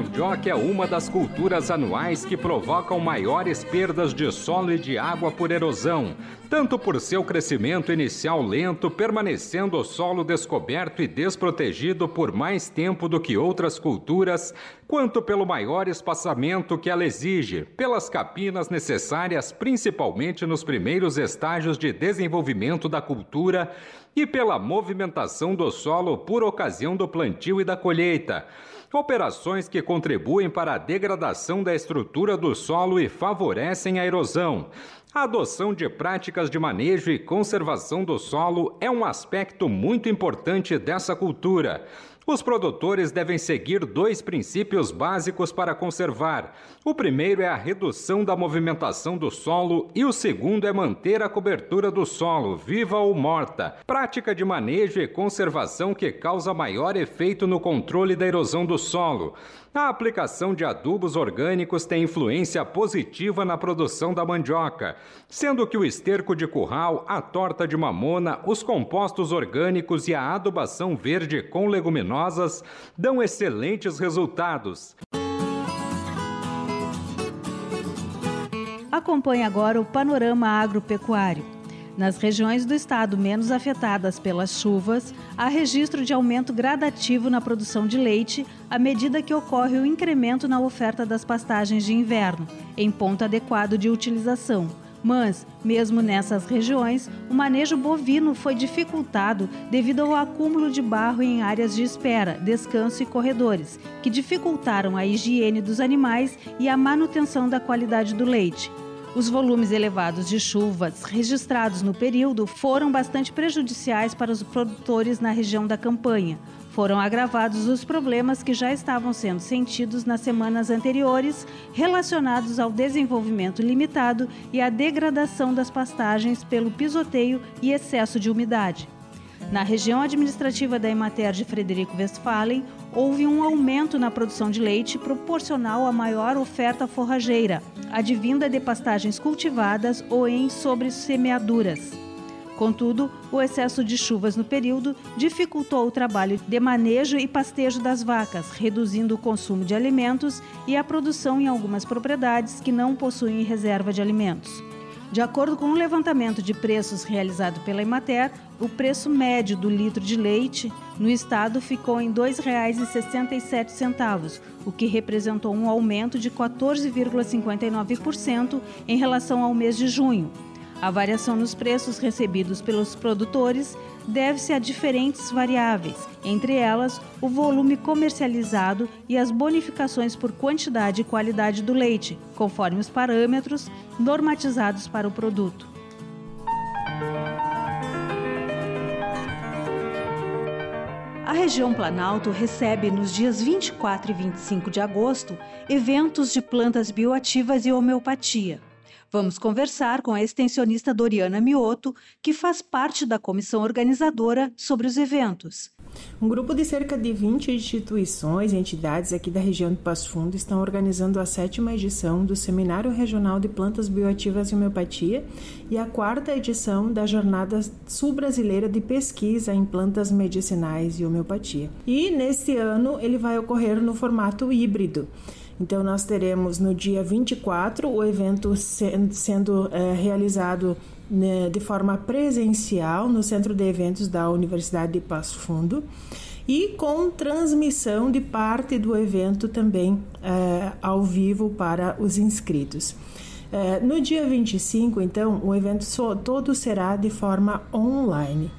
Mandioca é uma das culturas anuais que provocam maiores perdas de solo e de água por erosão, tanto por seu crescimento inicial lento, permanecendo o solo descoberto e desprotegido por mais tempo do que outras culturas, quanto pelo maior espaçamento que ela exige, pelas capinas necessárias principalmente nos primeiros estágios de desenvolvimento da cultura e pela movimentação do solo por ocasião do plantio e da colheita. Operações que contribuem para a degradação da estrutura do solo e favorecem a erosão. A adoção de práticas de manejo e conservação do solo é um aspecto muito importante dessa cultura. Os produtores devem seguir dois princípios básicos para conservar. O primeiro é a redução da movimentação do solo e o segundo é manter a cobertura do solo, viva ou morta. Prática de manejo e conservação que causa maior efeito no controle da erosão do solo. A aplicação de adubos orgânicos tem influência positiva na produção da mandioca, sendo que o esterco de curral, a torta de mamona, os compostos orgânicos e a adubação verde com leguminosas dão excelentes resultados. Acompanhe agora o panorama agropecuário. Nas regiões do estado menos afetadas pelas chuvas, há registro de aumento gradativo na produção de leite à medida que ocorre o incremento na oferta das pastagens de inverno, em ponto adequado de utilização. Mas, mesmo nessas regiões, o manejo bovino foi dificultado devido ao acúmulo de barro em áreas de espera, descanso e corredores, que dificultaram a higiene dos animais e a manutenção da qualidade do leite. Os volumes elevados de chuvas registrados no período foram bastante prejudiciais para os produtores na região da campanha. Foram agravados os problemas que já estavam sendo sentidos nas semanas anteriores, relacionados ao desenvolvimento limitado e à degradação das pastagens pelo pisoteio e excesso de umidade. Na região administrativa da Emater de Frederico Westphalen, houve um aumento na produção de leite proporcional à maior oferta forrageira, advinda de pastagens cultivadas ou em sobressemeaduras. Contudo, o excesso de chuvas no período dificultou o trabalho de manejo e pastejo das vacas, reduzindo o consumo de alimentos e a produção em algumas propriedades que não possuem reserva de alimentos. De acordo com um levantamento de preços realizado pela Emater, o preço médio do litro de leite no estado ficou em R$ 2,67, o que representou um aumento de 14,59% em relação ao mês de junho. A variação nos preços recebidos pelos produtores deve-se a diferentes variáveis, entre elas o volume comercializado e as bonificações por quantidade e qualidade do leite, conforme os parâmetros normatizados para o produto. A região Planalto recebe nos dias 24 e 25 de agosto eventos de plantas bioativas e homeopatia. Vamos conversar com a extensionista Doriana Mioto, que faz parte da comissão organizadora sobre os eventos. Um grupo de cerca de 20 instituições e entidades aqui da região de Passo Fundo estão organizando a sétima edição do Seminário Regional de Plantas Bioativas e Homeopatia e a quarta edição da Jornada Sul-Brasileira de Pesquisa em Plantas Medicinais e Homeopatia. E neste ano ele vai ocorrer no formato híbrido. Então, nós teremos no dia 24 o evento sendo é, realizado né, de forma presencial no Centro de Eventos da Universidade de Passo Fundo e com transmissão de parte do evento também é, ao vivo para os inscritos. É, no dia 25, então, o evento todo será de forma online.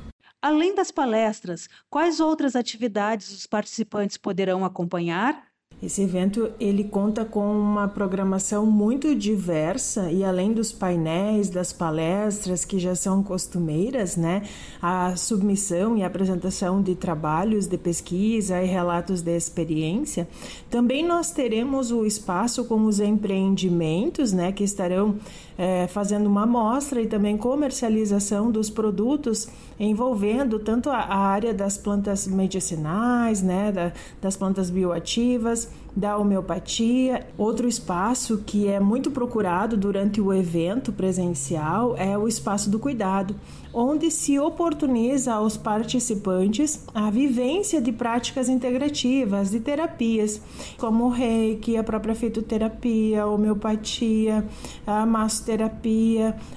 Além das palestras, quais outras atividades os participantes poderão acompanhar? Esse evento ele conta com uma programação muito diversa e além dos painéis, das palestras que já são costumeiras, né, a submissão e apresentação de trabalhos de pesquisa e relatos de experiência, também nós teremos o espaço com os empreendimentos, né, que estarão é, fazendo uma amostra e também comercialização dos produtos envolvendo tanto a, a área das plantas medicinais, né, da, das plantas bioativas, da homeopatia. Outro espaço que é muito procurado durante o evento presencial é o espaço do cuidado, onde se oportuniza aos participantes a vivência de práticas integrativas, de terapias, como o reiki, a própria fitoterapia, a homeopatia, a massoterapia,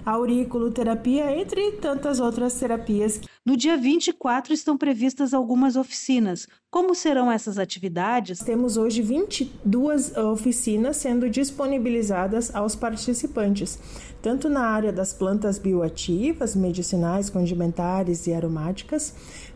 a auriculoterapia, entre tantas outras terapias. No dia 24 estão previstas algumas oficinas. Como serão essas atividades? Temos hoje 22 oficinas sendo disponibilizadas aos participantes, tanto na área das plantas bioativas, medicinais, condimentares e aromáticas,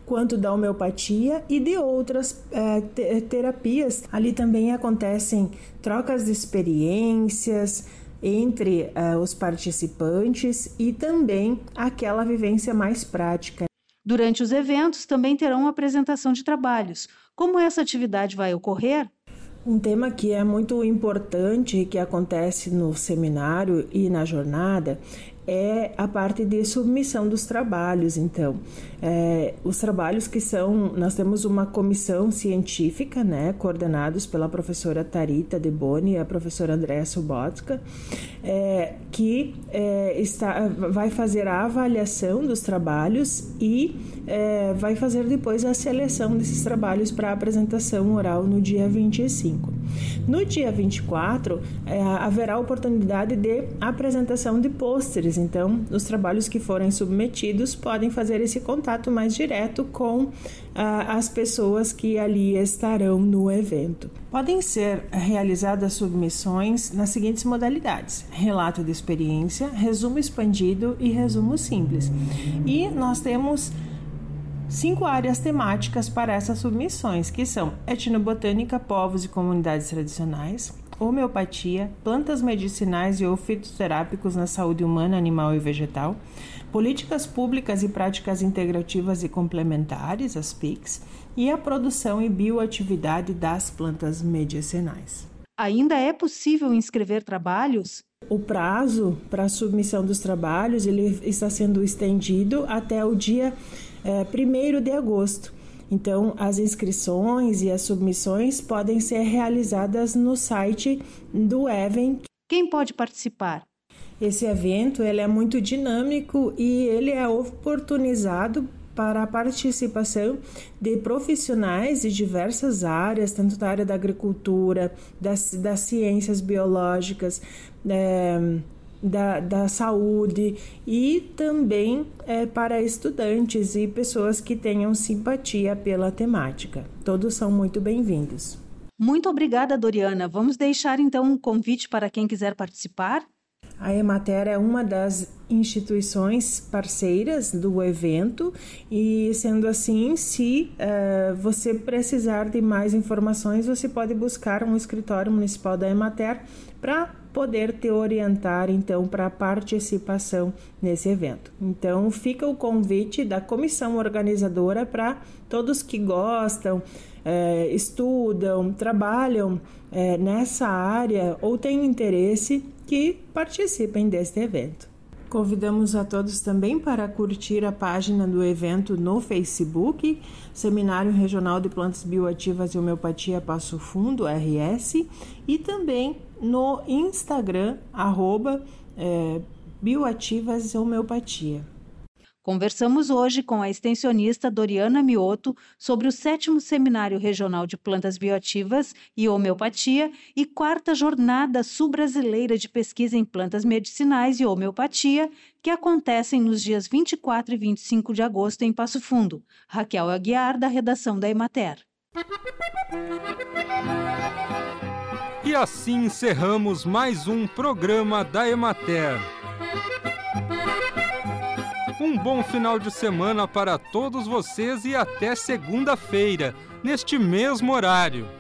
quanto da homeopatia e de outras é, terapias. Ali também acontecem trocas de experiências, entre uh, os participantes e também aquela vivência mais prática. Durante os eventos também terão uma apresentação de trabalhos. Como essa atividade vai ocorrer? Um tema que é muito importante que acontece no seminário e na jornada é a parte de submissão dos trabalhos. Então, é, os trabalhos que são, nós temos uma comissão científica, né, coordenados pela professora Tarita De Boni e a professora Andréa Subotka, é, que é, está, vai fazer a avaliação dos trabalhos e é, vai fazer depois a seleção desses trabalhos para apresentação oral no dia 25. No dia 24, é, haverá oportunidade de apresentação de pôsteres, então, os trabalhos que forem submetidos podem fazer esse contato mais direto com ah, as pessoas que ali estarão no evento. Podem ser realizadas submissões nas seguintes modalidades: relato de experiência, resumo expandido e resumo simples. E nós temos cinco áreas temáticas para essas submissões, que são etnobotânica, povos e comunidades tradicionais, homeopatia, plantas medicinais e ou fitoterápicos na saúde humana, animal e vegetal, políticas públicas e práticas integrativas e complementares, as PICs, e a produção e bioatividade das plantas medicinais. Ainda é possível inscrever trabalhos? O prazo para a submissão dos trabalhos ele está sendo estendido até o dia é, 1 de agosto. Então, as inscrições e as submissões podem ser realizadas no site do Even. Quem pode participar? Esse evento ele é muito dinâmico e ele é oportunizado para a participação de profissionais de diversas áreas, tanto da área da agricultura, das, das ciências biológicas, é, da, da saúde e também é, para estudantes e pessoas que tenham simpatia pela temática. Todos são muito bem-vindos. Muito obrigada, Doriana. Vamos deixar então um convite para quem quiser participar? A Emater é uma das instituições parceiras do evento e, sendo assim, se uh, você precisar de mais informações, você pode buscar um escritório municipal da Emater para poder te orientar então para a participação nesse evento. Então fica o convite da comissão organizadora para todos que gostam, é, estudam, trabalham é, nessa área ou têm interesse que participem deste evento. Convidamos a todos também para curtir a página do evento no Facebook, Seminário Regional de Plantas Bioativas e Homeopatia Passo Fundo, RS, e também no Instagram, arroba é, Bioativas Homeopatia. Conversamos hoje com a extensionista Doriana Mioto sobre o sétimo Seminário Regional de Plantas Bioativas e Homeopatia e quarta Jornada Sul-Brasileira de Pesquisa em Plantas Medicinais e Homeopatia, que acontecem nos dias 24 e 25 de agosto em Passo Fundo. Raquel Aguiar, da redação da Emater. E assim encerramos mais um programa da Emater. Um bom final de semana para todos vocês e até segunda-feira, neste mesmo horário.